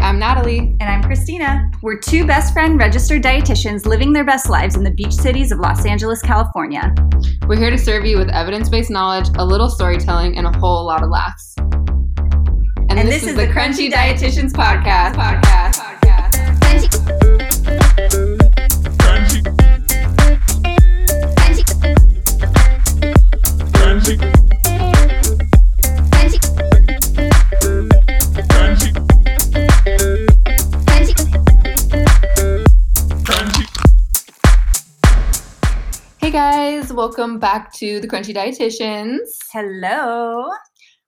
I'm Natalie. And I'm Christina. We're two best friend registered dietitians living their best lives in the beach cities of Los Angeles, California. We're here to serve you with evidence based knowledge, a little storytelling, and a whole lot of laughs. And, And this, this is, the Crunchy Crunchy Dietitians Podcast. Podcast. Podcast. Welcome back to the Crunchy Dietitians. Hello.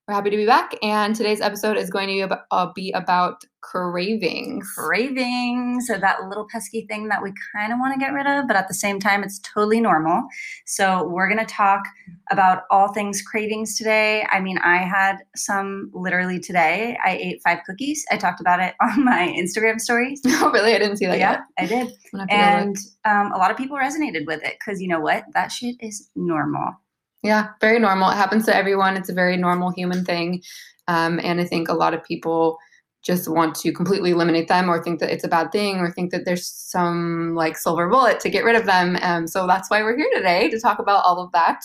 We're happy to be back, and today's episode is going to be about, uh, be about cravings. Cravings. So, that little pesky thing that we kind of want to get rid of, but at the same time, it's totally normal. So, we're going to talk about all things cravings today. I mean, I had some literally today. I ate five cookies. I talked about it on my Instagram stories. Oh, really? I didn't see that yeah, yet. I did. I'm gonna have to go look. And um, a lot of people resonated with it because you know what? That shit is normal. Yeah, very normal. It happens to everyone. It's a very normal human thing. Um, and I think a lot of people just want to completely eliminate them or think that it's a bad thing or think that there's some like silver bullet to get rid of them. Um, so that's why we're here today to talk about all of that.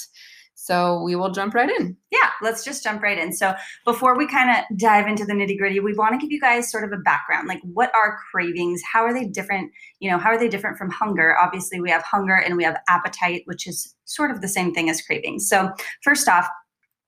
So we will jump right in. yeah, let's just jump right in. So, before we kind of dive into the nitty gritty, we want to give you guys sort of a background. Like, what are cravings? How are they different? You know, how are they different from hunger? Obviously, we have hunger and we have appetite, which is sort of the same thing as cravings. So, first off,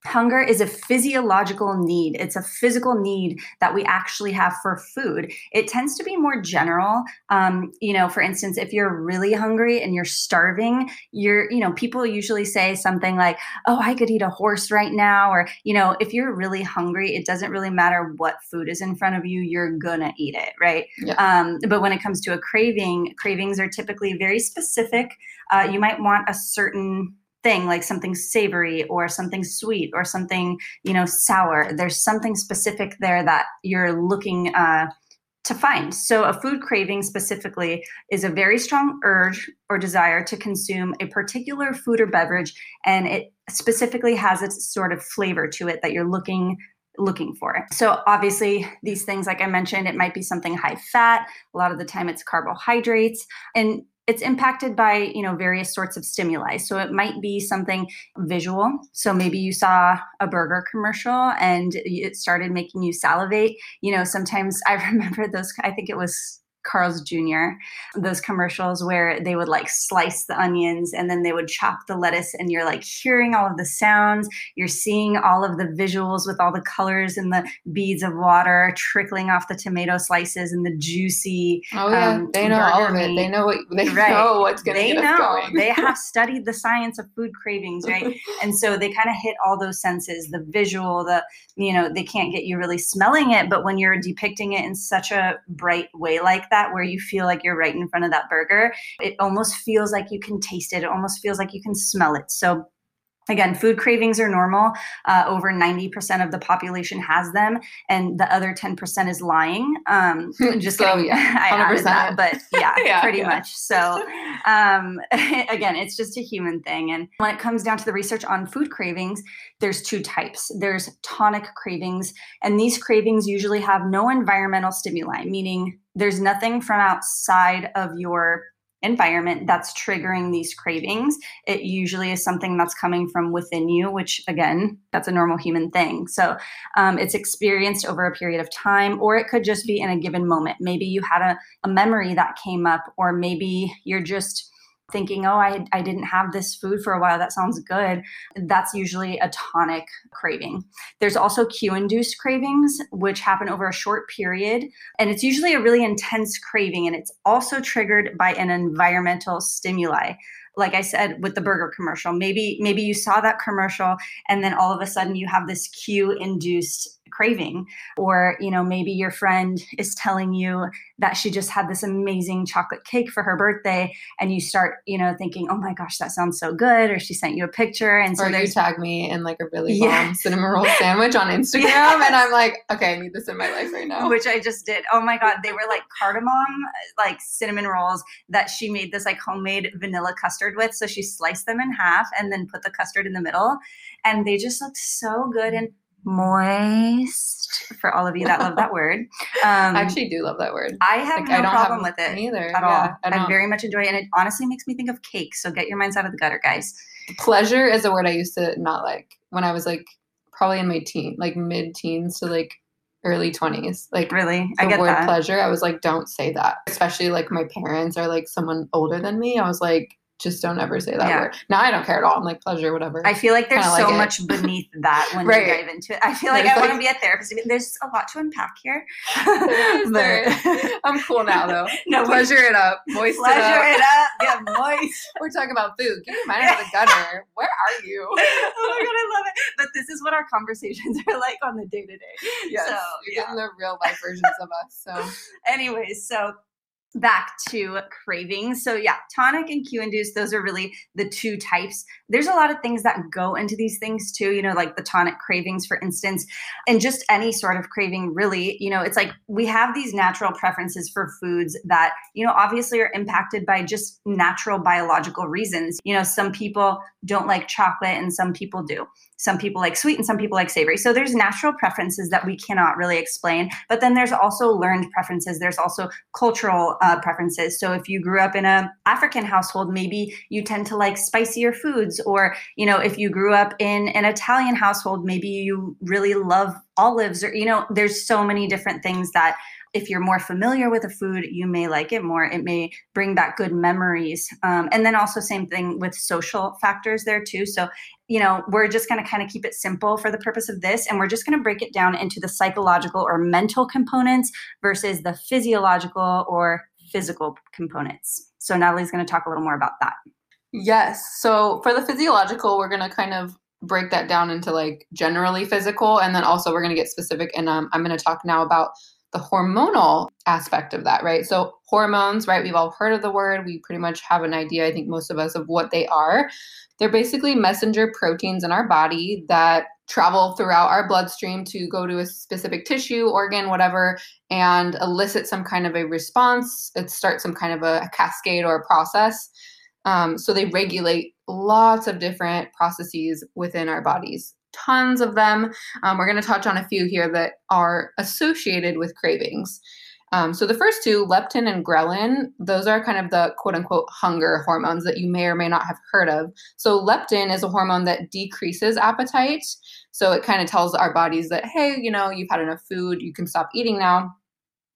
Hunger is a physiological need. It's a physical need that we actually have for food. It tends to be more general. Um, you know, for instance, if you're really hungry and you're starving, you're, you know, people usually say something like, oh, I could eat a horse right now. Or, you know, if you're really hungry, it doesn't really matter what food is in front of you, you're gonna eat it, right? Yeah. Um, but when it comes to a craving, cravings are typically very specific. Uh, you might want a certain thing like something savory or something sweet or something you know sour. There's something specific there that you're looking uh, to find. So a food craving specifically is a very strong urge or desire to consume a particular food or beverage and it specifically has its sort of flavor to it that you're looking looking for. So obviously these things like I mentioned it might be something high fat, a lot of the time it's carbohydrates. And it's impacted by you know various sorts of stimuli. So it might be something visual. So maybe you saw a burger commercial and it started making you salivate. You know sometimes i remember those i think it was Carl's Jr., those commercials where they would like slice the onions and then they would chop the lettuce, and you're like hearing all of the sounds, you're seeing all of the visuals with all the colors and the beads of water trickling off the tomato slices and the juicy. Oh yeah, Um, they know all of it. They know what they Right. know what's gonna They get know. us going. they have studied the science of food cravings, right? and so they kind of hit all those senses the visual the you know they can't get you really smelling it but when you're depicting it in such a bright way like that where you feel like you're right in front of that burger it almost feels like you can taste it it almost feels like you can smell it so Again, food cravings are normal. Uh, over 90% of the population has them, and the other 10% is lying. Um, just So, kidding. yeah, I added 100%. that, but yeah, Yeah, pretty yeah. much. So, um, again, it's just a human thing. And when it comes down to the research on food cravings, there's two types. There's tonic cravings, and these cravings usually have no environmental stimuli, meaning there's nothing from outside of your environment that's triggering these cravings. It usually is something that's coming from within you, which again, that's a normal human thing. So um, it's experienced over a period of time, or it could just be in a given moment. Maybe you had a, a memory that came up, or maybe you're just thinking, oh, I, I didn't have this food for a while. That sounds good. That's usually a tonic craving. There's also cue induced cravings, which happen over a short period. And it's usually a really intense craving. And it's also triggered by an environmental stimuli. Like I said with the burger commercial, maybe maybe you saw that commercial and then all of a sudden you have this cue induced craving or you know maybe your friend is telling you that she just had this amazing chocolate cake for her birthday and you start you know thinking oh my gosh that sounds so good or she sent you a picture and so or you tag me in like a really Yeah. bomb cinnamon roll sandwich on Instagram, Yes. and I'm like, okay, I need this in my life right now. which I just did. Oh my god, they were like cardamom, like cinnamon rolls that she made this like homemade vanilla custard with. So she sliced them in half and then put the custard in the middle, and they just looked so good and moist. for all of you that love that word. Um, I actually do love that word. I have Like, no I don't problem have with it either at yeah, all. I I, very much enjoy it, and it honestly makes me think of cake. So get your minds out of the gutter, guys. pleasure is a word I used to not like when I was like probably in my teen, like mid teens to like early 20s. Like Really, the I get word that. pleasure, I was like, don't say that. Especially like my parents or like someone older than me. I was like, just don't ever say that Yeah. word. Now I don't care at all. I'm like, pleasure, whatever. I feel like there's Kinda so like much beneath that when Right. you dive into it. I feel like There's I want to be a therapist. There's a lot to unpack here. But- I'm cool now though. no, we- pleasure it up. Moist pleasure it up. it up. Get moist. We're talking about food. Mind out of the gutter. Where are you? oh my god, I love it. But this is what our conversations are like on the day to day. Yes, So, you're yeah. getting the real life versions of us. So Anyways, so back to cravings. So yeah, tonic and cue induced, those are really the two types. There's a lot of things that go into these things too, you know, like the tonic cravings, for instance, and just any sort of craving, really. You know, it's like we have these natural preferences for foods that, you know, obviously are impacted by just natural biological reasons. You know, some people don't like chocolate and some people do. Some people like sweet and some people like savory. So there's natural preferences that we cannot really explain. But then there's also learned preferences. There's also cultural uh, preferences. So if you grew up in a African household, maybe you tend to like spicier foods. Or you know, if you grew up in an Italian household, maybe you really love olives. Or you know, there's so many different things that if you're more familiar with a food, you may like it more. It may bring back good memories. Um, and then also same thing with social factors there too. So you know, we're just going to kind of keep it simple for the purpose of this. And we're just going to break it down into the psychological or mental components versus the physiological or physical components. So Natalie's going to talk a little more about that. Yes. So for the physiological, we're gonna kind of break that down into like generally physical, and then also we're gonna get specific. And um, I'm gonna talk now about the hormonal aspect of that, right? So hormones, right? We've all heard of the word. We pretty much have an idea. I think most of us of what they are. They're basically messenger proteins in our body that travel throughout our bloodstream to go to a specific tissue, organ, whatever, and elicit some kind of a response. It starts some kind of a, a cascade or a process. Um, so they regulate lots of different processes within our bodies, tons of them. Um, we're going to touch on a few here that are associated with cravings. Um, so the first two, leptin and ghrelin, those are kind of the quote unquote hunger hormones that you may or may not have heard of. So leptin is a hormone that decreases appetite. So it kind of tells our bodies that, hey, you know, you've had enough food, you can stop eating now.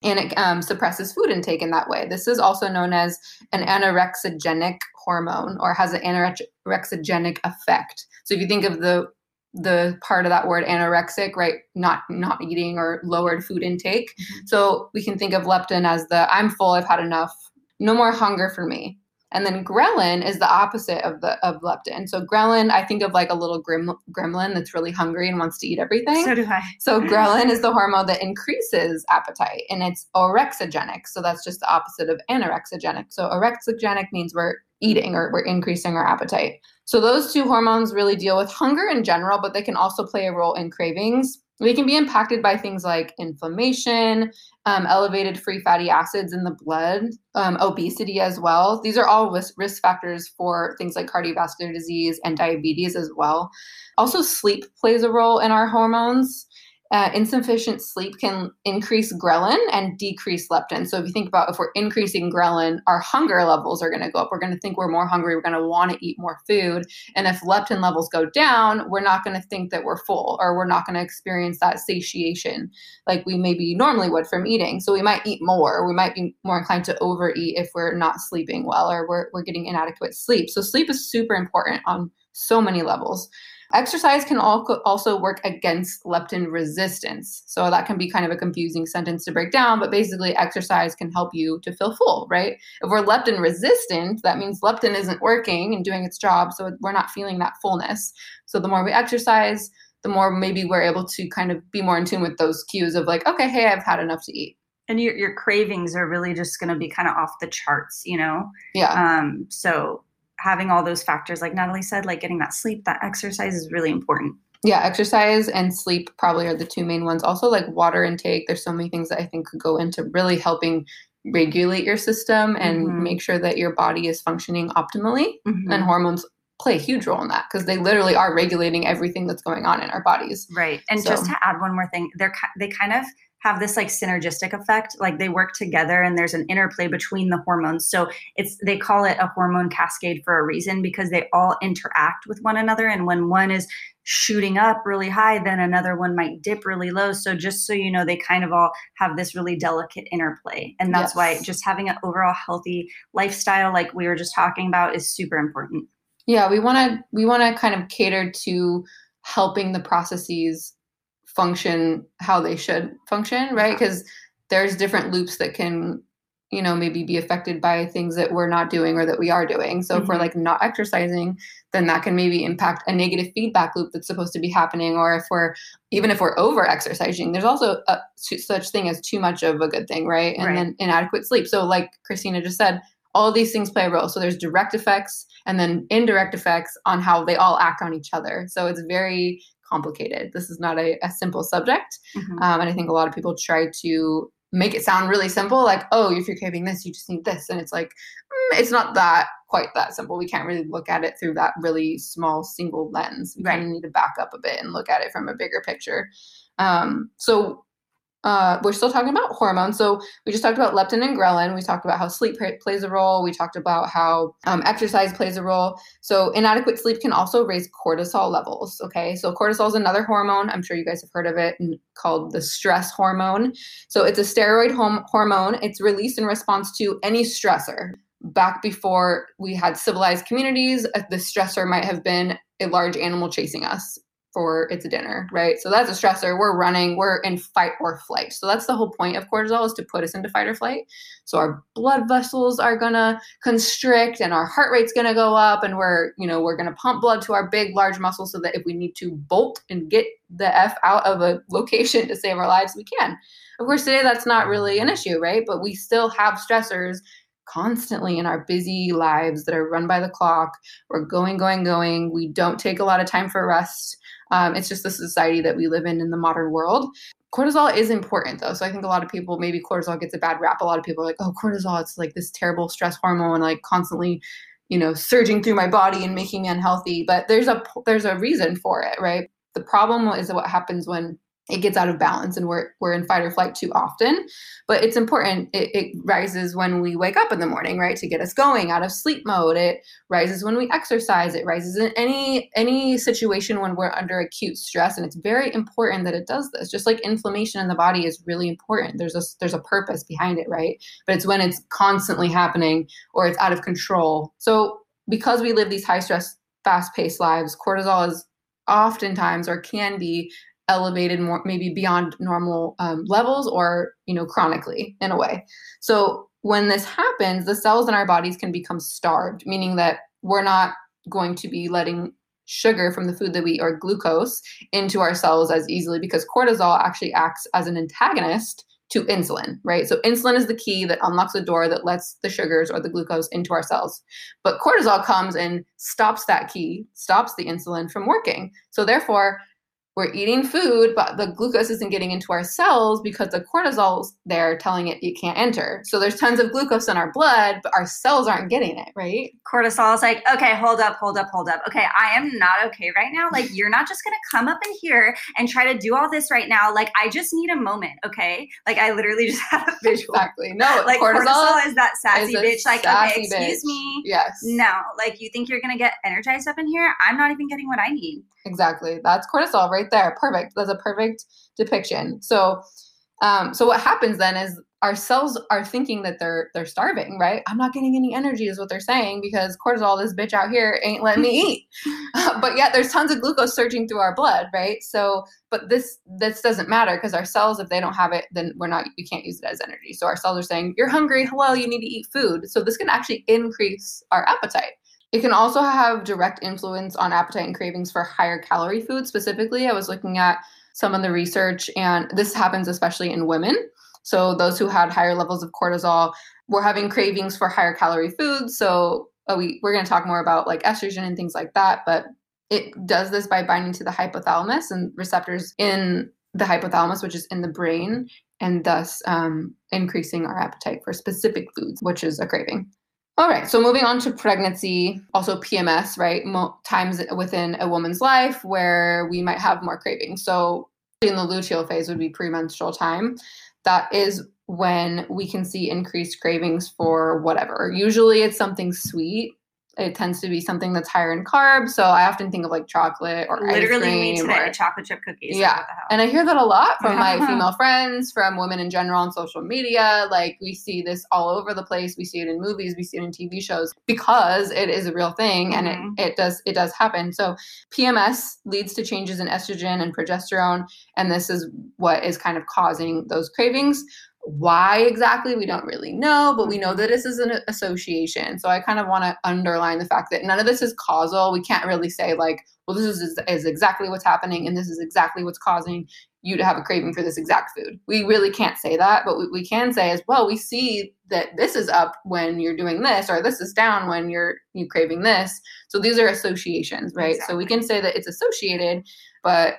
And it um, suppresses food intake in that way. This is also known as an anorexigenic hormone or has an anorexigenic effect. So if you think of the the part of that word anorexic, right? Not not eating or lowered food intake. Mm-hmm. So we can think of leptin as the I'm full, I've had enough, no more hunger for me. And then ghrelin is the opposite of the of leptin. So ghrelin, I think of like a little grim, gremlin that's really hungry and wants to eat everything. So do I. So ghrelin is the hormone that increases appetite and it's orexigenic. So that's just the opposite of anorexigenic. So orexigenic means we're eating or we're increasing our appetite. So those two hormones really deal with hunger in general, but they can also play a role in cravings. They can be impacted by things like inflammation, um, elevated free fatty acids in the blood, um, obesity as well. These are all risk, risk factors for things like cardiovascular disease and diabetes as well. Also, sleep plays a role in our hormones. Uh, insufficient sleep can increase ghrelin and decrease leptin. So if you think about if we're increasing ghrelin, our hunger levels are going to go up. We're going to think we're more hungry. We're going to want to eat more food. And if leptin levels go down, we're not going to think that we're full or we're not going to experience that satiation like we maybe normally would from eating. So we might eat more. We might be more inclined to overeat if we're not sleeping well or we're, we're getting inadequate sleep. So sleep is super important on so many levels. Exercise can also work against leptin resistance. So that can be kind of a confusing sentence to break down, but basically, exercise can help you to feel full, right? If we're leptin resistant, that means leptin isn't working and doing its job. So we're not feeling that fullness. So the more we exercise, the more maybe we're able to kind of be more in tune with those cues of like, okay, hey, I've had enough to eat. And your, your cravings are really just going to be kind of off the charts, you know? Yeah. Um, so having all those factors, like Natalie said, like getting that sleep, that exercise is really important. Yeah, exercise and sleep probably are the two main ones. Also, like water intake. There's so many things that I think could go into really helping regulate your system and Mhm. make sure that your body is functioning optimally. Mhm. And hormones play a huge role in that because they literally are regulating everything that's going on in our bodies. Right. And so. just to add one more thing, they're they kind of have this like synergistic effect like they work together and there's an interplay between the hormones. So it's they call it a hormone cascade for a reason because they all interact with one another. And when one is shooting up really high then another one might dip really low. So just so you know they kind of all have this really delicate interplay. And that's yes. why just having an overall healthy lifestyle like we were just talking about is super important. Yeah we want to we want to kind of cater to helping the processes function how they should function, right? Because there's different loops that can, you know, maybe be affected by things that we're not doing or that we are doing. So mm-hmm. if we're mm-hmm. like not exercising, then that can maybe impact a negative feedback loop that's supposed to be happening. Or if we're even if we're over exercising, there's also a, such thing as too much of a good thing, right? And right. then inadequate sleep. So like Christina just said, all these things play a role. So there's direct effects and then indirect effects on how they all act on each other. So it's very complicated. This is not a, a simple subject. Mm-hmm. Um, and I think a lot of people try to make it sound really simple, like, oh, if you're craving this, you just need this. And it's like, mm, it's not that quite that simple. We can't really look at it through that really small single lens. We right. kind of need to back up a bit and look at it from a bigger picture. Um, so uh, we're still talking about hormones. So we just talked about leptin and ghrelin. We talked about how sleep plays a role. We talked about how um, exercise plays a role. So inadequate sleep can also raise cortisol levels. Okay, so cortisol is another hormone. I'm sure you guys have heard of it, called the stress hormone. So it's a steroid hom- hormone. It's released in response to any stressor. Back before we had civilized communities, uh, the stressor might have been a large animal chasing us for its a dinner, right? So that's a stressor. We're running, we're in fight or flight. So that's the whole point of cortisol is to put us into fight or flight. So our blood vessels are gonna constrict and our heart rate's gonna go up and we're, you know, we're gonna pump blood to our big large muscles so that if we need to bolt and get the F out of a location to save our lives, we can. Of course, today that's not really an issue, right? But we still have stressors constantly in our busy lives that are run by the clock. We're going, going, going. We don't take a lot of time for rest. Um, it's just the society that we live in in the modern world. Cortisol is important though. So I think a lot of people, maybe cortisol gets a bad rap. A lot of people are like, oh, cortisol, it's like this terrible stress hormone, like constantly, you know, surging through my body and making me unhealthy. But there's a there's a reason for it, right? The problem is what happens when it gets out of balance and we're, we're in fight or flight too often. But it's important it, it, rises when we wake up in the morning right to get us going out of sleep mode. It rises when we exercise. It rises in any any situation when we're under acute stress. And it's very important that it does this. Just like inflammation in the body is really important. There's a there's a purpose behind it right? But it's when it's constantly happening or it's out of control. So because we live these high stress fast paced lives cortisol is oftentimes or can be elevated more maybe beyond normal um, levels or you know chronically in a way so when this happens the cells in our bodies can become starved meaning that we're not going to be letting sugar from the food that we eat or glucose into our cells as easily because cortisol actually acts as an antagonist to insulin, right? So insulin is the key that unlocks the door that lets the sugars or the glucose into our cells. But cortisol comes and stops that key, stops the insulin from working. So therefore, we're eating food, but the glucose isn't getting into our cells because the cortisol's there telling it you can't enter. So there's tons of glucose in our blood, but our cells aren't getting it, right? Cortisol is like, okay, hold up, hold up, hold up. Okay, I am not okay right now. Like, you're not just gonna come up in here and try to do all this right now. Like, I just need a moment, okay? Like, I literally just have a visual. Exactly. No, like cortisol, cortisol is that sassy is bitch. Like, okay, excuse bitch. me. Yes. No, like, you think you're gonna get energized up in here? I'm not even getting what I need. Exactly. That's cortisol right there. Perfect. That's a perfect depiction. So, um, so what happens then is our cells are thinking that they're they're starving, right? I'm not getting any energy, is what they're saying, because cortisol, this bitch out here, ain't letting me eat. but yet there's tons of glucose surging through our blood, right? So, but this this doesn't matter because our cells, if they don't have it, then we're not we can't use it as energy. So our cells are saying, You're hungry, hello, you need to eat food. So this can actually increase our appetite. It can also have direct influence on appetite and cravings for higher calorie foods. Specifically, I was looking at some of the research, and this happens especially in women. So, those who had higher levels of cortisol were having cravings for higher calorie foods. So, oh, we, we're going to talk more about like estrogen and things like that, but it does this by binding to the hypothalamus and receptors in the hypothalamus, which is in the brain, and thus um, increasing our appetite for specific foods, which is a craving. All right, so moving on to pregnancy, also PMS, right? Mo- times within a woman's life where we might have more cravings. So in the luteal phase would be premenstrual time. That is when we can see increased cravings for whatever. Usually it's something sweet it tends to be something that's higher in carbs. So I often think of like chocolate or literally ice me today, or, chocolate chip cookies. Yeah, and I hear that a lot from my female friends, from women in general on social media. Like we see this all over the place. We see it in movies, we see it in TV shows because it is a real thing and mm-hmm. it, it does it does happen. So PMS leads to changes in estrogen and progesterone, and this is what is kind of causing those cravings. Why exactly, we don't really know, but we know mm-hmm. that this is an association. So I kind of want to underline the fact that none of this is causal. We can't really say, like, well, this is, is exactly what's happening and this is exactly what's causing you to have a craving for this exact food. We really can't say that, but what we can say is, well, we see that this is up when you're doing this, or this is down when you're you craving this. So these are associations, right? Exactly. So we can say that it's associated, but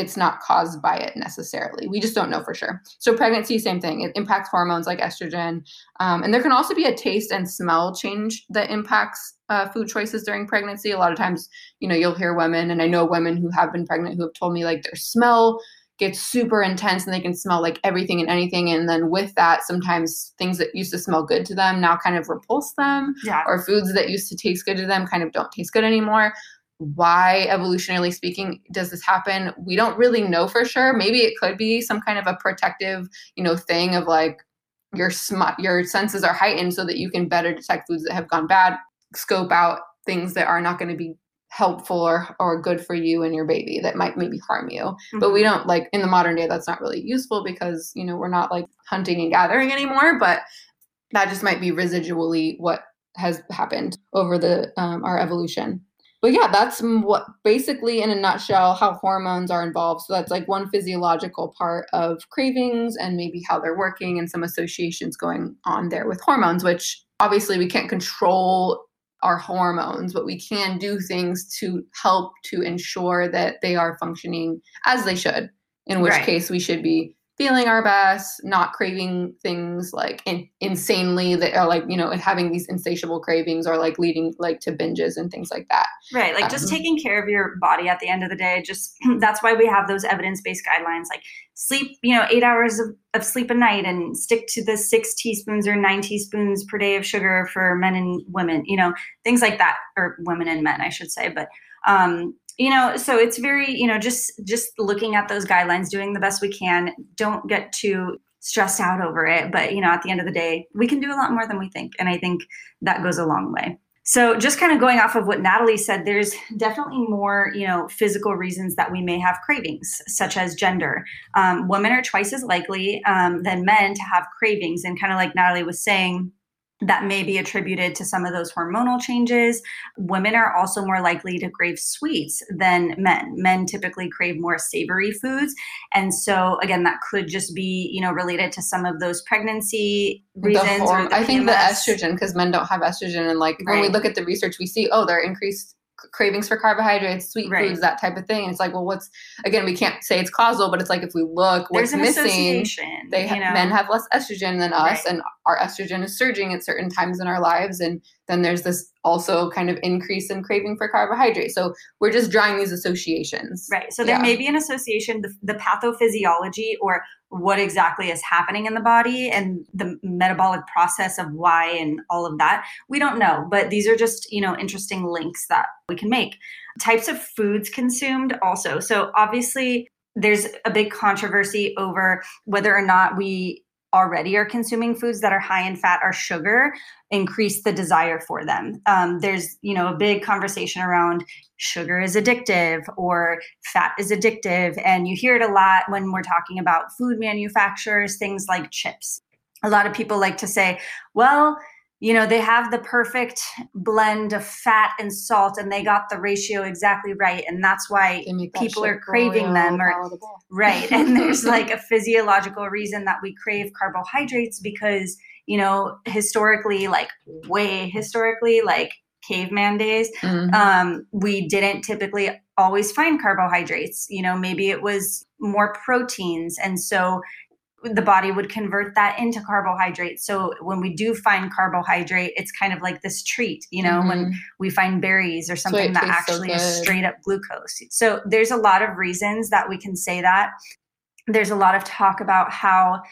it's not caused by it necessarily. We just don't know for sure. So pregnancy, same thing. It impacts hormones like estrogen, um, and there can also be a taste and smell change that impacts uh, food choices during pregnancy. A lot of times, you know, you'll hear women, and I know women who have been pregnant who have told me like their smell gets super intense and they can smell like everything and anything and then with that sometimes things that used to smell good to them now kind of repulse them yeah. or foods that used to taste good to them kind of don't taste good anymore why evolutionarily speaking does this happen we don't really know for sure maybe it could be some kind of a protective you know thing of like your sm- your senses are heightened so that you can better detect foods that have gone bad scope out things that are not going to be helpful or or good for you and your baby that might maybe harm you mm-hmm. but we mm-hmm. don't like in the modern day that's not really useful because you know we're not like hunting and gathering anymore but that just might be residually what has happened over the um, our evolution but yeah, that's what basically in a nutshell how hormones are involved. So that's like one physiological part of cravings and maybe how they're working and some associations going on there with hormones, which obviously we can't control our hormones, but we can do things to help to ensure that they are functioning as they should. In which right. case, we should be feeling our best, not craving things like in, insanely that are like, you know, and having these insatiable cravings or like leading like to binges and things like that. Right. Like um, just taking care of your body at the end of the day. Just that's why we have those evidence-based guidelines like sleep, you know, eight hours of, of sleep a night and stick to the six teaspoons or nine teaspoons per day of sugar for men and women, you know, things like that, or women and men, I should say. But um, you know so it's very you know just just looking at those guidelines doing the best we can. Don't get too stressed out over it but you know at the end of the day we can do a lot more than we think and i think that goes a long way. So just kind of going off of what natalie said there's definitely more you know physical reasons that we may have cravings such as gender. Um, women are twice as likely um, than men to have cravings and kind of like natalie was saying that may be attributed to some of those hormonal changes. Women are also more likely to crave sweets than men. Men typically crave more savory foods. And so again, that could just be, you know, related to some of those pregnancy reasons. Horm- I think the estrogen, because men don't have estrogen. And like right. when we look at the research, we see, oh, they're increased cravings for carbohydrates, sweet right. foods, that type of thing. And it's like, well, what's again? We can't say it's causal, but it's like if we look, what's missing? They have, know? men have less estrogen than us, right. and our estrogen is surging at certain times in our lives, and then there's this also kind of increase in craving for carbohydrates. So we're just drawing these associations. Right. So there yeah. may be an association, the, the pathophysiology or what exactly is happening in the body and the metabolic process of why and all of that. We don't know, but these are just, you know, interesting links that we can make. Types of foods consumed also. So obviously there's a big controversy over whether or not we already are consuming foods that are high in fat or sugar increase the desire for them. Um, there's you know a big conversation around sugar is addictive or fat is addictive and you hear it a lot when we're talking about food manufacturers things like chips. A lot of people like to say well you know they have the perfect blend of fat and salt and they got the ratio exactly right and that's why people are craving them or palatable. right and there's like a physiological reason that we crave carbohydrates because you know historically like way historically like caveman days mm-hmm. um, we didn't typically always find carbohydrates you know maybe it was more proteins and so the body would convert that into carbohydrates. So when we do find carbohydrate, it's kind of like this treat, you know, mm-hmm. when we find berries or something that actually so is straight up glucose. So there's a lot of reasons that we can say that. There's a lot of talk about how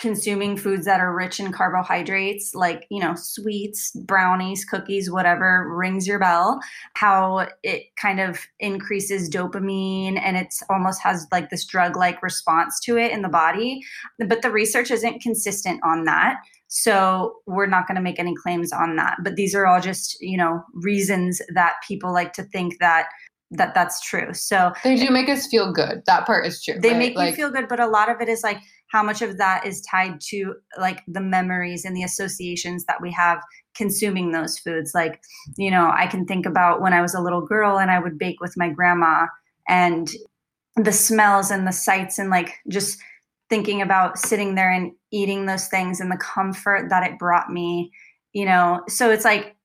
consuming foods that are rich in carbohydrates like you know sweets brownies cookies whatever rings your bell how it kind of increases dopamine and it's almost has like this drug like response to it in the body. But the research isn't consistent on that so we're not going to make any claims on that. But these are all just you know reasons that people like to think that that that's true. So they do make us feel good. That part is true they right? make like, you feel good but a lot of it is like how much of that is tied to like the memories and the associations that we have consuming those foods. Like you know i can think about when i was a little girl and i would bake with my grandma and the smells and the sights and like just thinking about sitting there and eating those things and the comfort that it brought me you know? So it's like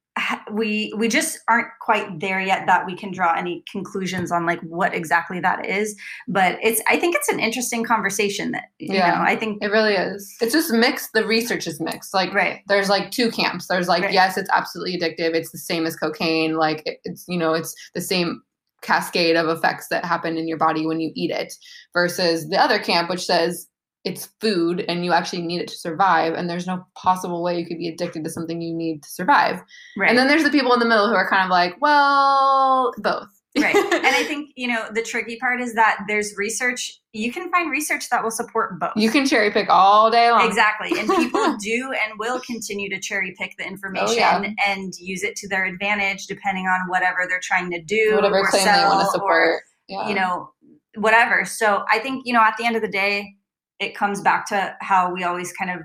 we we just aren't quite there yet that we can draw any conclusions on like what exactly that is but it's i think it's an interesting conversation that you yeah, know i think it really is. It's just mixed the research is mixed like right. there's like two camps. There's like right. yes it's absolutely addictive it's the same as cocaine like it's you know it's the same cascade of effects that happen in your body when you eat it versus the other camp which says it's food and you actually need it to survive and there's no possible way you could be addicted to something you need to survive. Right. and then there's the people in the middle who are kind of like well both. Right. And i think you know the tricky part is that there's research you can find research that will support both. You can cherry pick all day long. Exactly. And people do and will continue to cherry pick the information oh, yeah. and use it to their advantage depending on whatever they're trying to do whatever or claim they want to support. Or, yeah. you know whatever. So i think you know at the end of the day it comes back to how we always kind of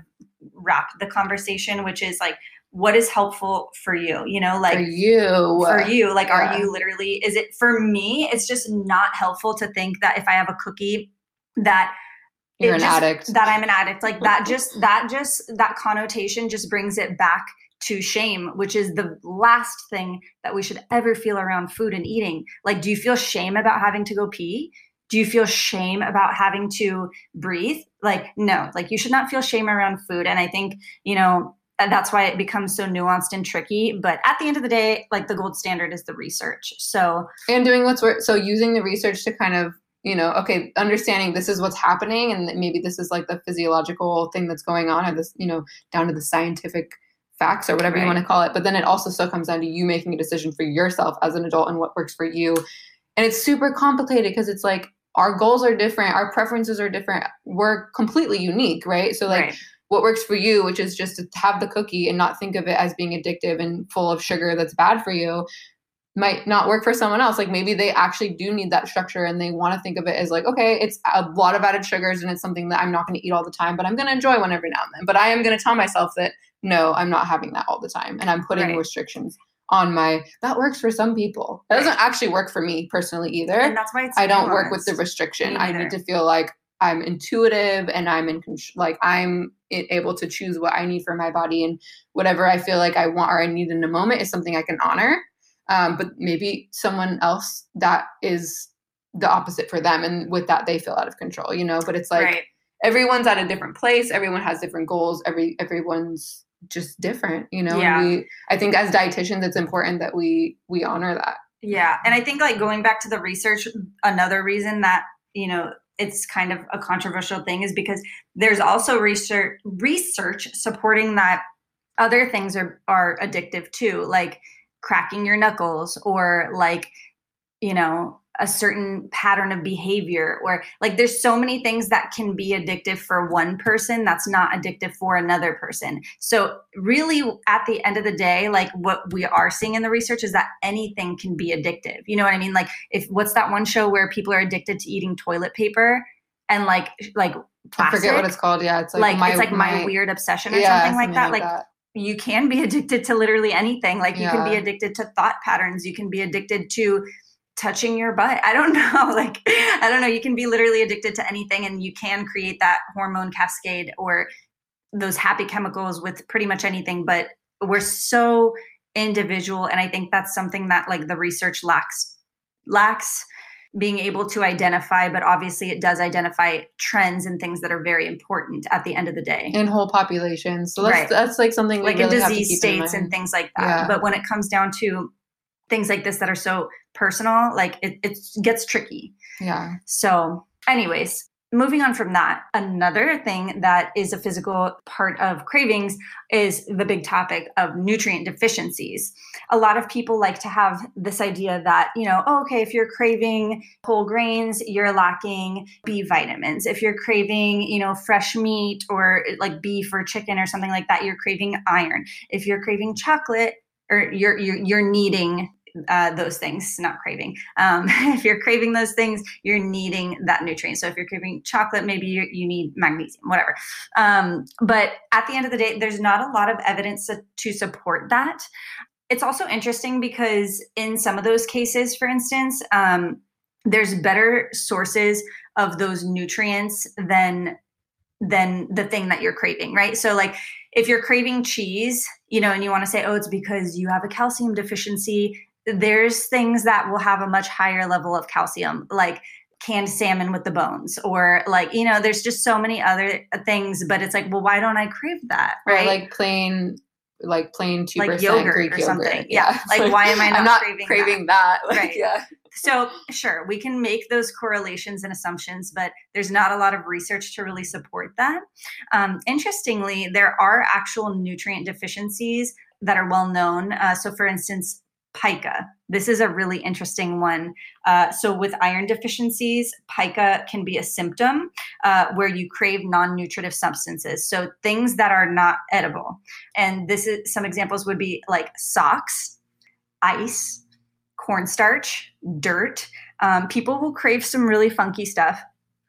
wrap the conversation, which is like, what is helpful for you? You know, like for you, for you, like, yeah. are you literally, is it for me? It's just not helpful to think that if I have a cookie that you're an just, addict, that I'm an addict. Like that just, that just, that connotation just brings it back to shame, which is the last thing that we should ever feel around food and eating. Like, do you feel shame about having to go pee? Do you feel shame about having to breathe? Like no like you should not feel shame around food. And i think you know that's why it becomes so nuanced and tricky. But at the end of the day like the gold standard is the research. So and doing what's work so using the research to kind of you know okay understanding this is what's happening and maybe this is like the physiological thing that's going on or this you know down to the scientific facts or whatever right. you want to call it. But then it also still comes down to you making a decision for yourself as an adult and what works for you. And it's super complicated because it's like our goals are different our preferences are different we're completely unique right so like right. what works for you which is just to have the cookie and not think of it as being addictive and full of sugar that's bad for you might not work for someone else like maybe they actually do need that structure and they want to think of it as like okay it's a lot of added sugars and it's something that i'm not going to eat all the time but i'm going to enjoy one every now and then but i am going to tell myself that no i'm not having that all the time and i'm putting right. restrictions on my that works for some people. That doesn't actually work for me personally either. And that's why I don't work with the restriction. I need to feel like I'm intuitive and I'm in control, like I'm able to choose what I need for my body and whatever I feel like I want or I need in a moment is something I can honor. Um, but maybe someone else that is the opposite for them, and with that they feel out of control, you know. But it's like right. everyone's at a different place. Everyone has different goals. Every everyone's just different, you know. Yeah. We, I think as dietitians, it's important that we we honor that. Yeah, and I think like going back to the research, another reason that you know it's kind of a controversial thing is because there's also research research supporting that other things are are addictive too, like cracking your knuckles or like you know a certain pattern of behavior or like there's so many things that can be addictive for one person that's not addictive for another person. So really at the end of the day like what we are seeing in the research is that anything can be addictive. You know what i mean? Like if what's that one show where people are addicted to eating toilet paper and like like plastic? I forget what it's called. Yeah it's like, like my, it's like my, my, weird obsession or yeah, something like that. like, that. you can be addicted to literally anything. Like you yeah. can be addicted to thought patterns. You can be addicted to touching your butt. I don't know. Like, I don't know. You can be literally addicted to anything and you can create that hormone cascade or those happy chemicals with pretty much anything. But we're so individual. And I think that's something that like the research lacks lacks being able to identify, but obviously it does identify trends and things that are very important at the end of the day. In whole populations. So that's Right. that's like something like really in disease states and things like that. Yeah. But when it comes down to things like this that are so personal, like it, it gets tricky. Yeah. So, anyways, moving on from that, another thing that is a physical part of cravings is the big topic of nutrient deficiencies. A lot of people like to have this idea that, you know, oh, okay, if you're craving whole grains, you're lacking B vitamins. If you're craving, you know, fresh meat or like beef or chicken or something like that, you're craving iron. If you're craving chocolate, or you're you're, you're needing uh, those things, not craving. Um, if you're craving those things, you're needing that nutrient. So if you're craving chocolate, maybe you, you need magnesium, whatever. Um, but at the end of the day, there's not a lot of evidence to, support that. It's also interesting because in some of those cases, for instance, um, there's better sources of those nutrients than than the thing that you're craving, right? So like if you're craving cheese, you know, and you want to say, oh, it's because you have a calcium deficiency, there's things that will have a much higher level of calcium, like canned salmon with the bones, or like, you know, there's just so many other things, but it's like, well, why don't I crave that? Or Right. like plain like plain two Like yogurt Greek or yogurt. something. Yeah. It's Like, why am I not not craving craving, that. Like, Right. Yeah. So, sure, we can make those correlations and assumptions, but there's not a lot of research to really support that. Um, interestingly, there are actual nutrient deficiencies that are well known. Uh, so, for instance, pica. This is a really interesting one. Uh, so, with iron deficiencies, pica can be a symptom uh, where you crave non nutritive substances. So, things that are not edible. And this is some examples would be like socks, ice, cornstarch, dirt. Um, people will crave some really funky stuff.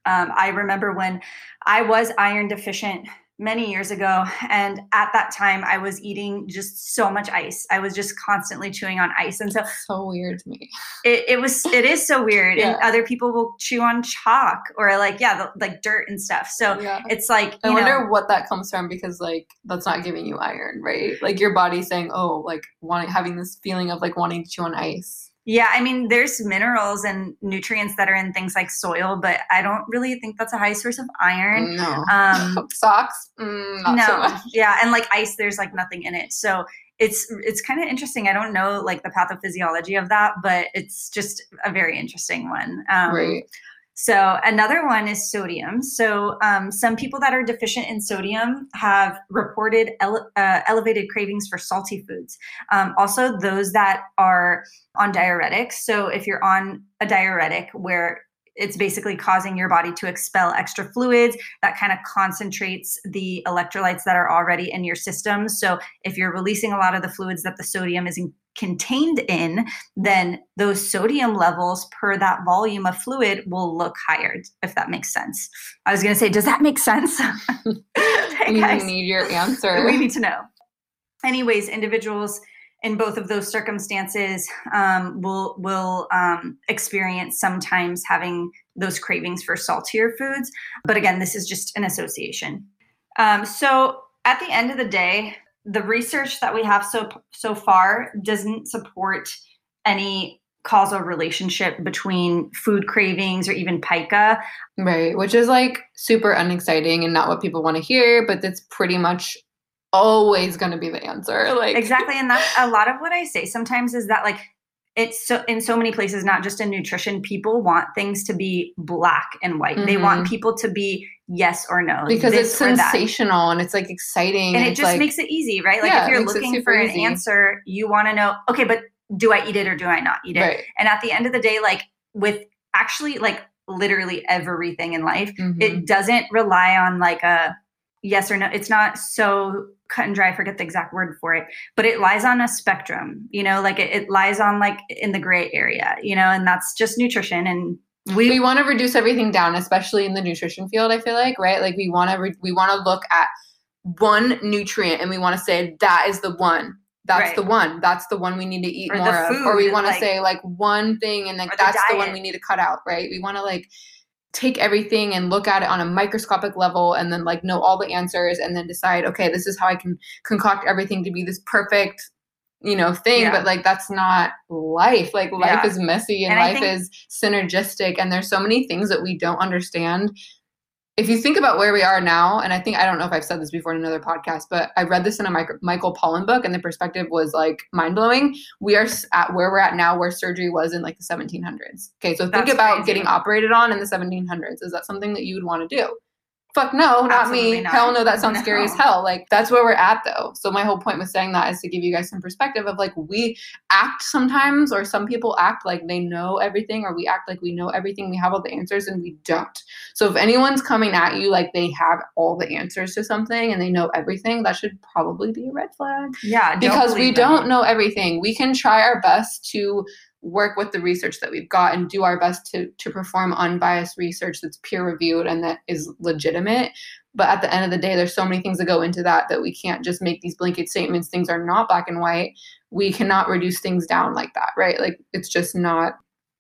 Um, I remember when I was iron deficient many years ago, and at that time I was eating just so much ice. I was just constantly chewing on ice, and so So weird to me. it, it was it is so weird. And other people will chew on chalk or like yeah, the, like dirt and stuff. So Yeah. it's like I you wonder know, what that comes from because like that's not giving you iron, right? Like your body saying, oh, like wanting having this feeling of like wanting to chew on ice. Yeah, I mean, there's minerals and nutrients that are in things like soil, but I don't really think that's a high source of iron. No. Um, Socks? Mm, not no, so yeah, and like ice, there's like nothing in it, so it's it's kind of interesting. I don't know like the pathophysiology of that, but it's just a very interesting one. Um, right. So another one is sodium. So um, some people that are deficient in sodium have reported ele- uh, elevated cravings for salty foods. Um, also, those that are on diuretics. So if you're on a diuretic where it's basically causing your body to expel extra fluids that kind of concentrates the electrolytes that are already in your system. So if you're releasing a lot of the fluids that the sodium is in, contained in, then those sodium levels per that volume of fluid will look higher, if that makes sense. I was going to say, does that make sense? hey, guys, need your answer. we need to know. Anyways, individuals in both of those circumstances um, will will um, experience sometimes having those cravings for saltier foods. But again, this is just an association. Um, so at the end of the day, the research that we have so so far doesn't support any causal relationship between food cravings or even pica. Right, which is like super unexciting and not what people want to hear, but that's pretty much always going to be the answer. Like exactly and that's a lot of what i say sometimes is that like it's so in so many places not just in nutrition people want things to be black and white they want mm-hmm. people to be yes or no Mm-hmm. because it's sensational and it's like exciting and it just like, makes it easy right like Yeah, if you're looking for an easy. answer you want to know okay but do i eat it or do i not eat it right. and at the end of the day like with actually like literally everything in life Mhm. it doesn't rely on like a yes or no it's not so cut and dry I forget the exact word for it but it lies on a spectrum you know like it, it lies on like in the gray area you know and that's just nutrition and we, we want to reduce everything down especially in the nutrition field i feel like right? Like we want to re- we want to look at one nutrient and we want to say that is the one. That's Right. the one. That's the one we need to eat Or more of. Or we want to like- say like one thing and like that's the one we need to cut out right? We want to like take everything and look at it on a microscopic level and then like know all the answers and then decide okay this is how i can concoct everything to be this perfect you know thing Yeah. but like that's not life like life Yeah. is messy and, And life think- is synergistic and there's so many things that we don't understand if you think about where we are now and i think i don't know if i've said this before in another podcast but i read this in a Michael, pollan book and the perspective was like mind-blowing we are at where we're at now where surgery was in like the 1700s okay so think That's about crazy. getting operated on in the 1700s is that something that you would want to do fuck no not Absolutely me not. hell no that sounds scary as hell like that's where we're at though so my whole point with saying that is to give you guys some perspective of like we act sometimes or some people act like they know everything or we act like we know everything we have all the answers and we don't so if anyone's coming at you like they have all the answers to something and they know everything that should probably be a red flag Yeah, because we them. don't know everything. We can try our best to work with the research that we've got and do our best to to perform unbiased research that's peer reviewed and that is legitimate. But at the end of the day, there's so many things that go into that that we can't just make these blanket statements. Things are not black and white. We cannot reduce things down like that, right? Like it's just not.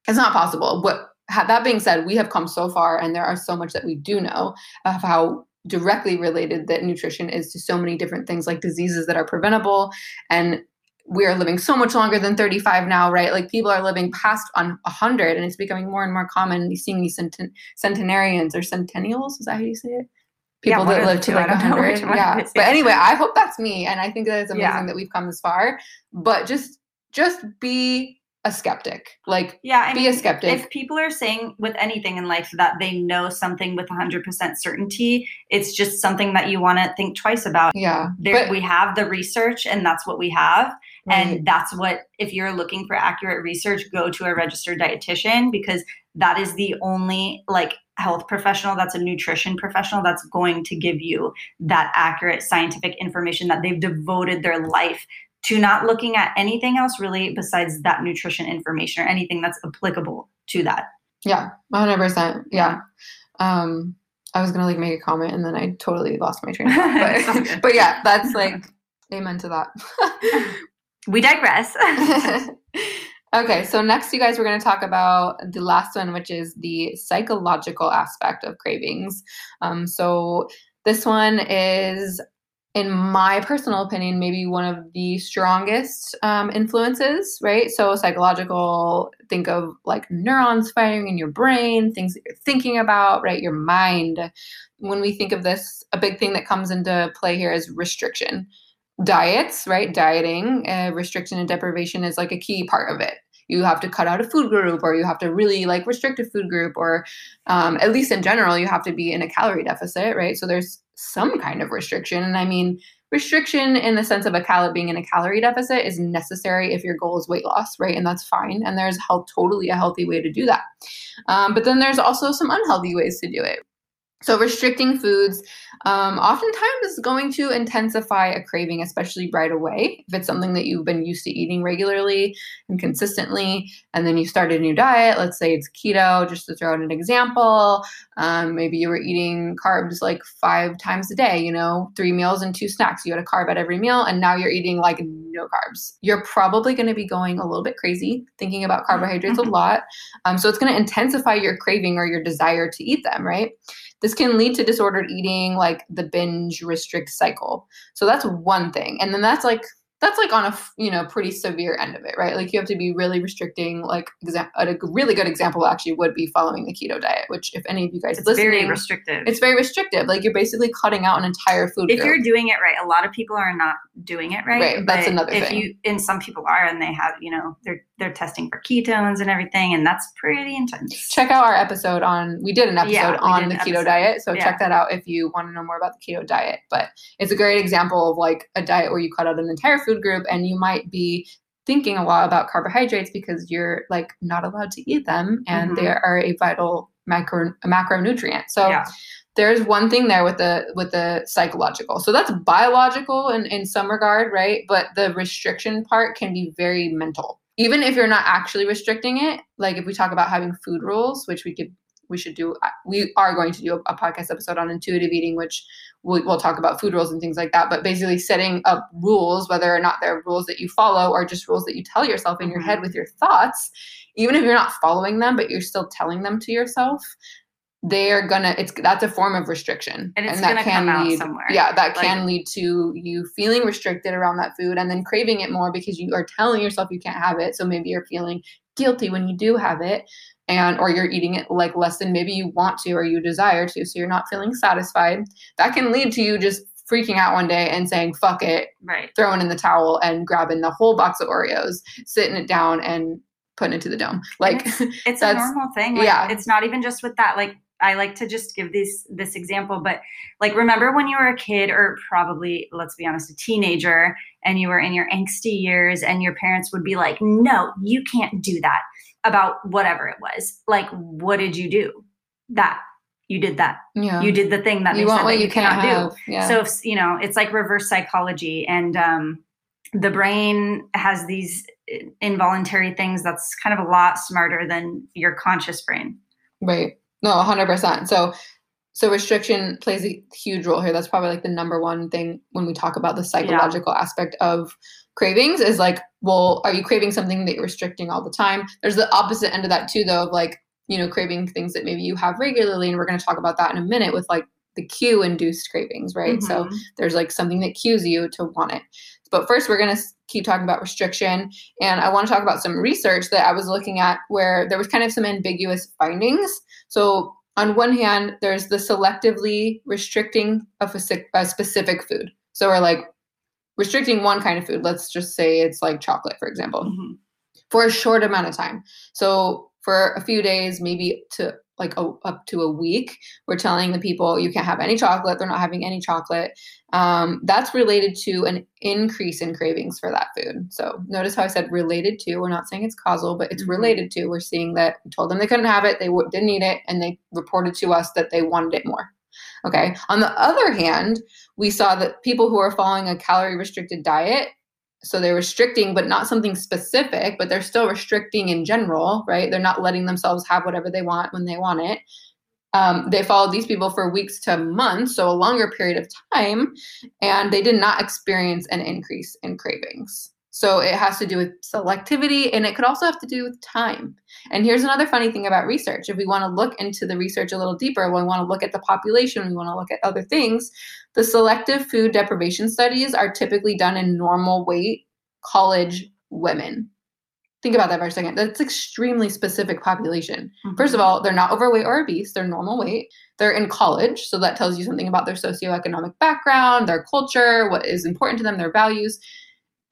It's not possible. But that being said, we have come so far, and there are so much that we do know of how directly related that nutrition is to so many different things like diseases that are preventable and we are living so much longer than 35 now right? Like people are living past on 100 and it's becoming more and more common. You're seeing these centen- centenarians or centennials is that how you say it? People one that live to like don't 100 which one yeah. but anyway i hope that's me and i think that it's amazing Yeah. that we've come this far. But just just be a skeptic. Like Yeah, I be mean, a skeptic. if people are saying with anything in life that they know something with 100% certainty, it's just something that you want to think twice about. yeah. There, but we have the research, and that's what we have. Right. And that's what, if you're looking for accurate research, go to a registered dietitian because that is the only like health professional that's a nutrition professional that's going to give you that accurate scientific information that they've devoted their life to not looking at anything else really besides that nutrition information or anything that's applicable to that. Yeah, 100%. Yeah. Um I was going to like make a comment and then I totally lost my train of thought. But, but yeah, that's like amen to that. We digress. okay, so next you guys we're going to talk about the last one which is the psychological aspect of cravings. Um so this one is in my personal opinion, maybe one of the strongest um, influences, right? So, psychological, think of like neurons firing in your brain, things that you're thinking about, right? Your mind. When we think of this, a big thing that comes into play here is restriction. Diets, right? Dieting, uh, restriction and deprivation is like a key part of it. You have to cut out a food group, or you have to really like restrict a food group, or um, at least in general, you have to be in a calorie deficit, right? So there's some kind of restriction. And I mean, restriction in the sense of a cal being in a calorie deficit is necessary if your goal is weight loss, right? And that's fine. And there's health, totally a healthy way to do that. Um, but then there's also some unhealthy ways to do it. So restricting foods um, oftentimes is going to intensify a craving, especially right away. If it's something that you've been used to eating regularly and consistently, and then you start a new diet, let's say it's keto, just to throw out an example. Um, maybe you were eating carbs like five times a day, you know, three meals and two snacks. You had a carb at every meal, and now you're eating like no carbs. You're probably going to be going a little bit crazy, thinking about carbohydrates a lot. Um, so it's going to intensify your craving or your desire to eat them, right? This can lead to disordered eating, like the binge restrict cycle. So that's one thing. And then that's like, that's like on a you know pretty severe end of it right like you have to be really restricting like exa- a really good example actually would be following the keto diet which if any of you guys it's listening very restrictive. it's very restrictive like you're basically cutting out an entire food if group. you're doing it right, a lot of people are not doing it right. Right, that's another if thing. you and some people are and they have, you know, they're they're testing for ketones and everything, and that's pretty intense. check out our episode on we did an episode Yeah, on the keto episode. diet so Yeah. check that out if you want to know more about the keto diet but it's a great example of like a diet where you cut out an entire food group and you might be thinking a lot about carbohydrates because you're like not allowed to eat them and Mhm. they are a vital macro a macronutrient so yeah. there's one thing there with the with the psychological so that's biological in, in some regard right but the restriction part can be very mental even if you're not actually restricting it like if we talk about having food rules which we could we should do we are going to do a, a podcast episode on intuitive eating which we'll, we'll talk about food rules and things like that but basically setting up rules whether or not they're rules that you follow or just rules that you tell yourself in your Mhm. head with your thoughts even if you're not following them but you're still telling them to yourself they're gonna it's that's a form of restriction and, that can lead somewhere. yeah that like, can lead to you feeling restricted around that food and then craving it more because you are telling yourself you can't have it so maybe you're feeling guilty when you do have it and or you're eating it like less than maybe you want to or you desire to so you're not feeling satisfied that can lead to you just freaking out one day and saying fuck it right. throwing in the towel and grabbing the whole box of oreos sitting it down and putting it to the dome. Like it's, it's a normal thing like, yeah. it's not even just with that like I like to just give this this example, but like remember when you were a kid or probably let's be honest, a teenager and you were in your angsty years and your parents would be like, "No, you can't do that." About whatever it was. Like what did you do? That you did that. Yeah. You did the thing that you want what you, you cannot have. do. Yeah. So if, you know, it's like reverse psychology and um the brain has these involuntary things that's kind of a lot smarter than your conscious brain. Right. No, 100%. So so restriction plays a huge role here. That's probably like the number one thing when we talk about the psychological yeah. aspect of cravings is like, well, are you craving something that you're restricting all the time? There's the opposite end of that too though of like, you know, craving things that maybe you have regularly and we're going to talk about that in a minute with like the cue induced cravings, right? Mm-hmm. So there's like something that cues you to want it. But first, we're going to keep talking about restriction. And I want to talk about some research that I was looking at where there was kind of some ambiguous findings. So, on one hand, there's the selectively restricting of a, a specific food. So, we're like restricting one kind of food. Let's just say it's like chocolate, for example, mm-hmm. for a short amount of time. So, for a few days, maybe to like a, up to a week, we're telling the people you can't have any chocolate. They're not having any chocolate. Um, that's related to an increase in cravings for that food. So notice how I said related to. We're not saying it's causal, but it's mm-hmm. related to. We're seeing that we told them they couldn't have it, they w- didn't eat it, and they reported to us that they wanted it more. Okay. On the other hand, we saw that people who are following a calorie restricted diet so they're restricting but not something specific but they're still restricting in general right? They're not letting themselves have whatever they want when they want it. Um, they followed these people for weeks to months so a longer period of time and they did not experience an increase in cravings so it has to do with selectivity and it could also have to do with time. And here's another funny thing about research. If we want to look into the research a little deeper, we want to look at the population, we want to look at other things, the selective food deprivation studies are typically done in normal weight college women. Think about that for a second. That's extremely specific population. Mm-hmm. First of all, they're not overweight or obese, they're normal weight. They're in college, so that tells you something about their socioeconomic background, their culture, what is important to them, their values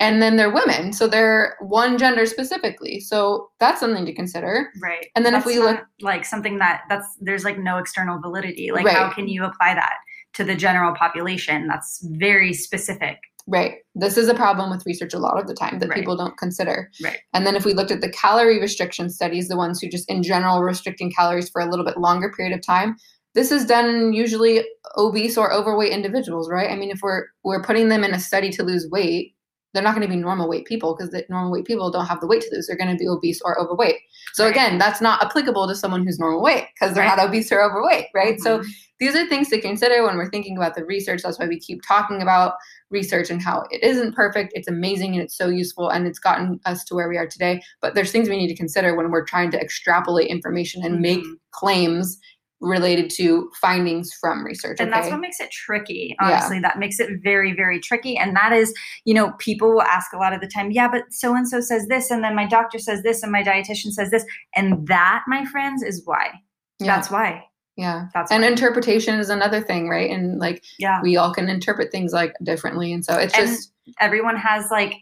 and then they're women. So they're one gender specifically. So that's something to consider. Right. And then that's if we look like something that that's there's like no external validity. Like right. how can you apply that to the general population? That's very specific. Right. This is a problem with research a lot of the time that right. people don't consider. Right. And then if we looked at the calorie restriction studies the ones who just in general restricting calories for a little bit longer period of time this is done usually obese or overweight individuals right? I mean if we're we're putting them in a study to lose weight they're not going to be normal weight people because the normal weight people don't have the weight to lose. They're going to be obese or overweight. So right. again, that's not applicable to someone who's normal weight because they're right. not obese or overweight, right? Mm-hmm. So these are things to consider when we're thinking about the research. That's why we keep talking about research and how it isn't perfect. It's amazing and it's so useful and it's gotten us to where we are today. But there's things we need to consider when we're trying to extrapolate information and mm-hmm. make claims related to findings from research. And okay? that's what makes it tricky, honestly. Yeah. That makes it very, very tricky. And that is, you know, people will ask a lot of the time, yeah, but so and so says this, and then my doctor says this, and my dietitian says this. And that, my friends, is why. Yeah. That's why. Yeah. That's and why. interpretation is another thing, right? And like yeah. we all can interpret things like differently. And so it's and just everyone has like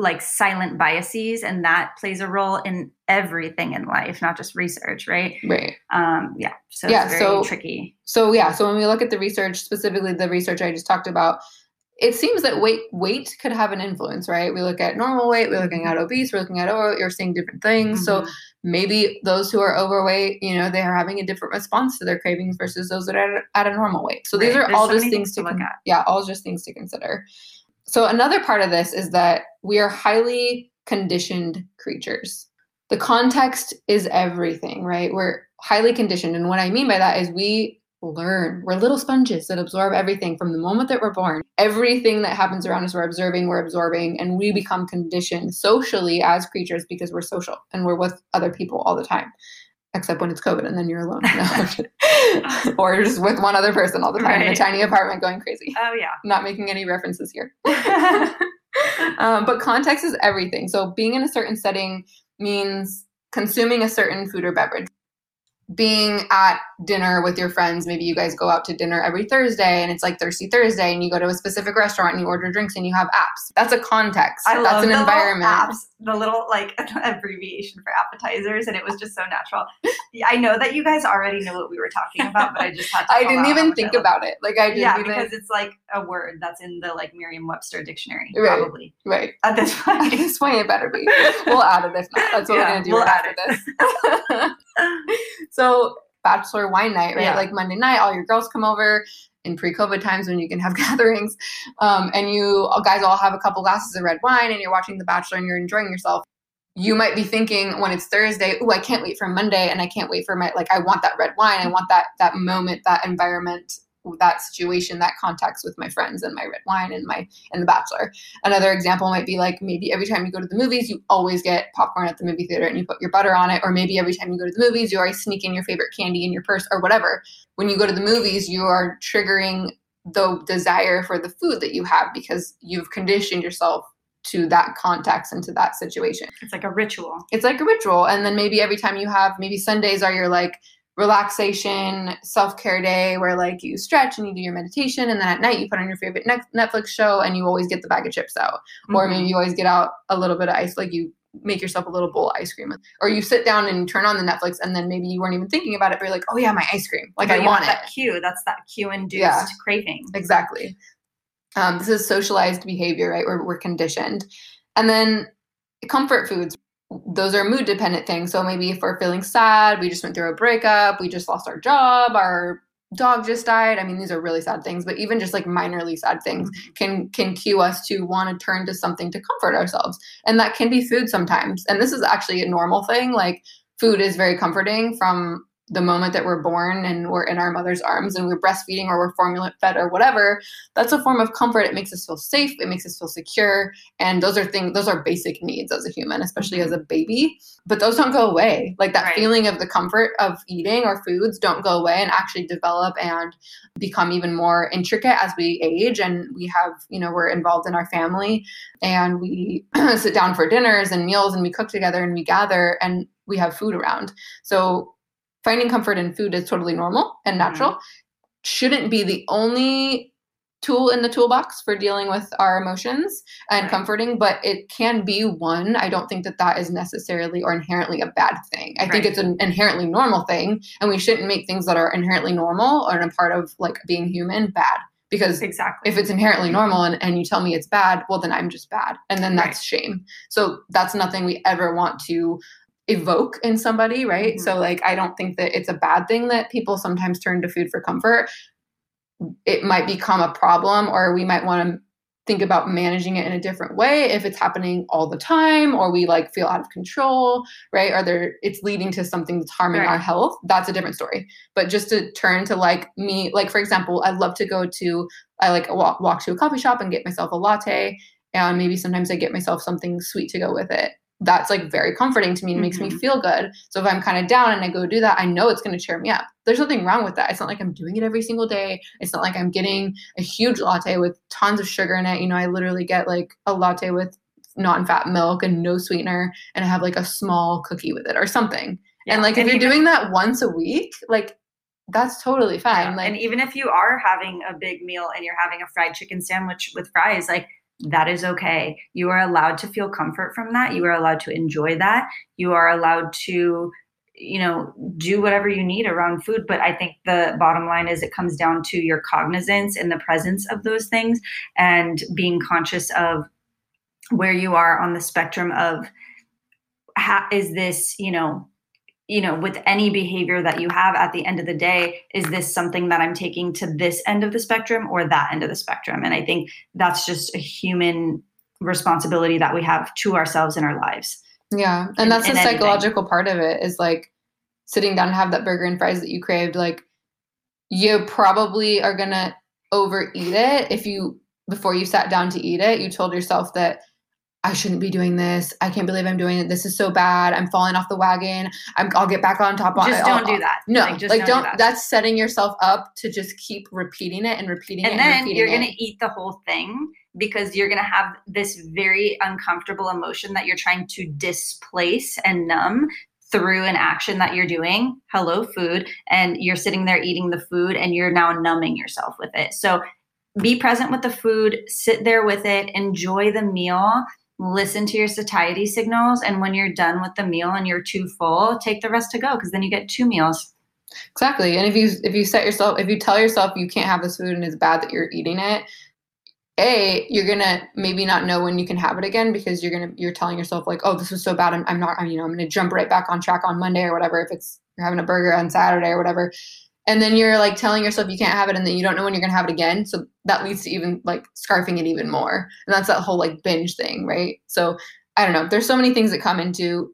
like silent biases and that plays a role in everything in life not just research right? Right. Um yeah so yeah so tricky. so yeah so when we look at the research specifically the research i just talked about it seems that weight weight could have an influence right? We look at normal weight we're looking at obese we're looking at oh you're seeing different things. Mm-hmm. so maybe those who are overweight you know they're having a different response to their cravings versus those that are at a normal weight. So right. these are There's all so just things to, to look at. yeah all just things to consider so, another part of this is that we are highly conditioned creatures. The context is everything, right? We're highly conditioned. And what I mean by that is we learn. We're little sponges that absorb everything from the moment that we're born. Everything that happens around us, we're observing, we're absorbing, and we become conditioned socially as creatures because we're social and we're with other people all the time. Except when it's COVID and then you're alone. No. or just with one other person all the time in a tiny apartment going crazy. Oh yeah. Not making any references here. um, but context is everything. So being in a certain setting means consuming a certain food or beverage. Being at dinner with your friends, maybe you guys go out to dinner every Thursday and it's like Thirsty Thursday and you go to a specific restaurant and you order drinks and you have apps. That's a context. I That's love an the environment. Apps, the little like abbreviation for appetizers, and it was just so natural. I know that you guys already know what we were talking about, but I just had to. I didn't even think about it. Like I didn't Yeah, even because it's like a word that's in the like Merriam-Webster dictionary, Right. probably right. at this At point. this point, it better be. We'll add it if not. That's what Yeah, we're gonna do we'll right add after this. so, bachelor wine night, right? Yeah. Like Monday night, all your girls come over. In pre-COVID times, when you can have gatherings, um, and you guys all have a couple glasses of red wine, and you're watching The Bachelor, and you're enjoying yourself. You might be thinking when it's Thursday, "Oh, I can't wait for Monday, and I can't wait for my like. I want that red wine. I want that that moment, that environment, that situation, that context with my friends, and my red wine, and my and The Bachelor." Another example might be like maybe every time you go to the movies, you always get popcorn at the movie theater and you put your butter on it. Or maybe every time you go to the movies, you always sneak in your favorite candy in your purse or whatever. When you go to the movies, you are triggering the desire for the food that you have because you've conditioned yourself to that context and to that situation It's like a ritual. it's like a ritual and then maybe every time you have maybe sundays are your like relaxation self-care day where like you stretch and you do your meditation and then at night you put on your favorite netflix show and you always get the bag of chips out or Mhm. maybe you always get out a little bit of ice like you make yourself a little bowl of ice cream or you sit down and turn on the netflix and then maybe you weren't even thinking about it but you're like oh yeah my ice cream like But i want have it that cue. That's that cue induced Yeah. craving. Exactly. Um, this is socialized behavior, right? Where we're conditioned. And then comfort foods, those are mood dependent things. So maybe if we're feeling sad, we just went through a breakup, we just lost our job, our dog just died. I mean, these are really sad things, but even just like minorly sad things mm-hmm. can can cue us to want to turn to something to comfort ourselves. And that can be food sometimes. And this is actually a normal thing. Like food is very comforting from the moment that we're born and we're in our mother's arms and we're breastfeeding or we're formula fed or whatever that's a form of comfort. It makes us feel safe. It makes us feel secure. And those are things those are basic needs as a human especially as a mm-hmm. baby. But those don't go away. Like that Right. feeling of the comfort of eating or foods don't go away and actually develop and become even more intricate as we age and we have you know we're involved in our family and we sit down for dinners and meals and we cook together and we gather and we have food around. So finding comfort in food is totally normal and natural. Shouldn't be the only tool in the toolbox for dealing with our emotions and Right. comforting but it can be one. I don't think that that is necessarily or inherently a bad thing. I think it's an inherently normal thing and we shouldn't make things that are inherently normal or a part of like being human bad because Exactly. if it's inherently normal and, and you tell me it's bad well then i'm just bad and then that's shame. So that's nothing we ever want to evoke in somebody right? Mhm. so like i don't think that it's a bad thing that people sometimes turn to food for comfort. It might become a problem or we might want to think about managing it in a different way if it's happening all the time or we like feel out of control right? Or there it's leading to something that's harming our health. That's a different story. But just to turn to like me like for example i love to go to i like walk, walk to a coffee shop and get myself a latte and maybe sometimes i get myself something sweet to go with it that's like very comforting to me and makes me Mhm. feel good. So if i'm kind of down and i go do that i know it's going to cheer me up. There's nothing wrong with that. It's not like i'm doing it every single day. It's not like i'm getting a huge latte with tons of sugar in it. You know i literally get like a latte with non-fat milk and no sweetener and i have like a small cookie with it or something. Yeah. and like if you're even- doing that once a week like that's totally fine. Yeah, like and even if you are having a big meal and you're having a fried chicken sandwich with fries, like that is okay. You are allowed to feel comfort from that. You are allowed to enjoy that. You are allowed to, you know, do whatever you need around food. But I think the bottom line is it comes down to your cognizance and the presence of those things and being conscious of where you are on the spectrum of how is this, you know, you know, with any behavior that you have at the end of the day, is this something that I'm taking to this end of the spectrum or that end of the spectrum? And I think that's just a human responsibility that we have to ourselves in our lives. Yeah, and in- that's the anything. psychological part of it is like sitting down and have that burger and fries that you craved. Like you probably are gonna overeat it if you before you sat down to eat it. You told yourself that I shouldn't be doing this. I can't believe I'm doing it. This is so bad. I'm falling off the wagon. I'm, I'll get back on top. Just I'll, don't do that. No, Like, like, don't. don't do that. That's setting yourself up to just keep repeating it and repeating it. and then you're it. to eat the whole thing because you're going to have this very uncomfortable emotion that you're trying to displace and numb through an action that you're doing hello food and you're sitting there eating the food and you're now numbing yourself with it so be present with the food sit there with it enjoy the meal listen to your satiety signals and when you're done with the meal and you're too full take the rest to go because then you get two meals Exactly. And if you if you set yourself if you tell yourself you can't have this food and it's bad that you're eating it, A, you're gonna maybe not know when you can have it again because you're gonna you're telling yourself like, oh, this was so bad, I'm, I'm not, I'm, you know, I'm gonna jump right back on track on Monday or whatever. If it's you're having a burger on Saturday or whatever, and then you're like telling yourself you can't have it, and then you don't know when you're gonna have it again. So that leads to even like scarfing it even more, and that's that whole like binge thing, right? So I don't know. There's so many things that come into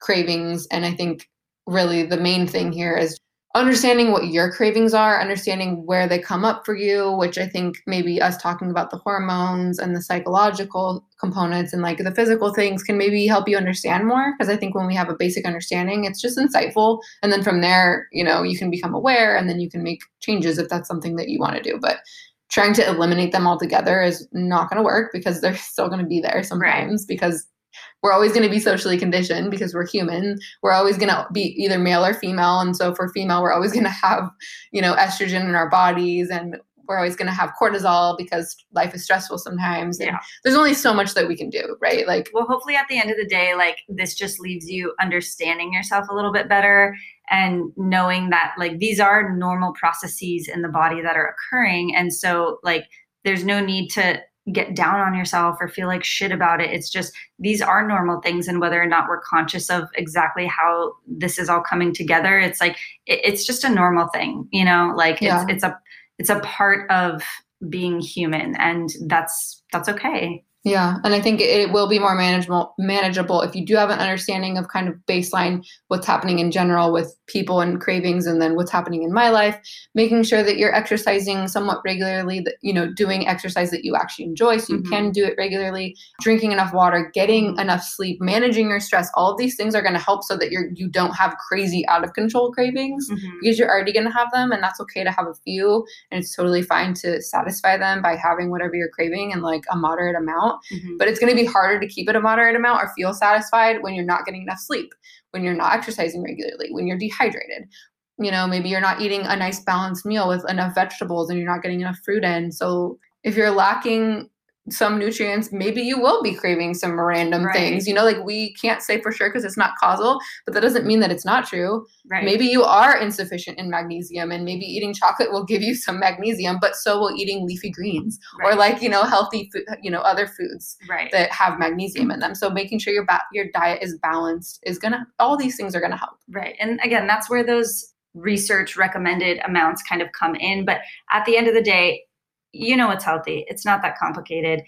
cravings, and I think really the main thing here is understanding what your cravings are, understanding where they come up for you, which I think maybe us talking about the hormones and the psychological components and like the physical things can maybe help you understand more. Because I think when we have a basic understanding, it's just insightful. And then from there, you know, you can become aware and then you can make changes if that's something that you want to do. But trying to eliminate them altogether is not going to work because they're still going to be there sometimes because we're always going to be socially conditioned because we're human. We're always going to be either male or female. And so for female, we're always going to have, you know, estrogen in our bodies and we're always going to have cortisol because life is stressful sometimes. And Yeah. there's only so much that we can do, right? Like, well hopefully at the end of the day like this just leaves you understanding yourself a little bit better and knowing that like these are normal processes in the body that are occurring and so like there's no need to get down on yourself or feel like shit about it. It's just these are normal things and whether or not we're conscious of exactly how this is all coming together it's like it, it's just a normal thing you know? Like Yeah. it's it's a it's a part of being human and that's that's okay Yeah, and I think it will be more manageable manageable if you do have an understanding of kind of baseline what's happening in general with people and cravings and then what's happening in my life, making sure that you're exercising somewhat regularly, that you know, doing exercise that you actually enjoy so you Mhm. can do it regularly, drinking enough water, getting enough sleep, managing your stress, all of these things are going to help so that you're you don't have crazy out of control cravings because you're already going to have them and that's okay to have a few and it's totally fine to satisfy them by having whatever you're craving in like a moderate amount Mhm. but it's going to be harder to keep it a moderate amount or feel satisfied when you're not getting enough sleep when you're not exercising regularly when you're dehydrated you know maybe you're not eating a nice balanced meal with enough vegetables and you're not getting enough fruit in so if you're lacking some nutrients maybe you will be craving some random Right. things you know like we can't say for sure because it's not causal but that doesn't mean that it's not true right Maybe you are insufficient in magnesium, and maybe eating chocolate will give you some magnesium, but so will eating leafy greens or like you know healthy food, you know other foods right that have magnesium in them. So making sure your ba- your diet is balanced is gonna all these things are gonna help. Right. And again, that's where those research recommended amounts kind of come in. But at the end of the day, you know what's healthy. It's not that complicated.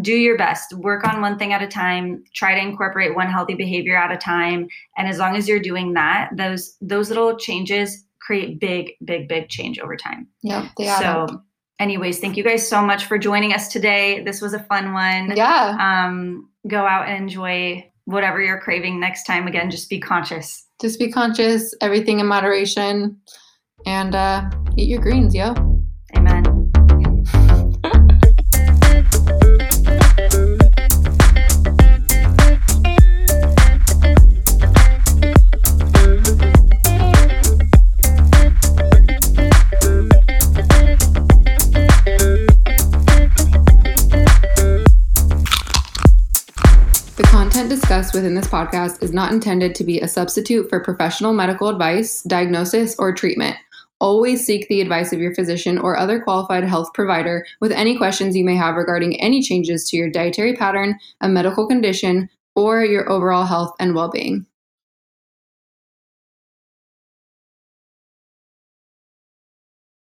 Do your best. Work on one thing at a time. Try to incorporate one healthy behavior at a time. And as long as you're doing that, those those little changes create big, big, big change over time. Yeah, they so up. anyways, thank you guys so much for joining us today. This was a fun one. Yeah, Um, go out and enjoy whatever you're craving next time. Again, just be conscious. just be conscious, everything in moderation, and uh, eat your greens, yo. Discussed within this podcast is not intended to be a substitute for professional medical advice, diagnosis, or treatment. Always seek the advice of your physician or other qualified health provider with any questions you may have regarding any changes to your dietary pattern, a medical condition, or your overall health and well being.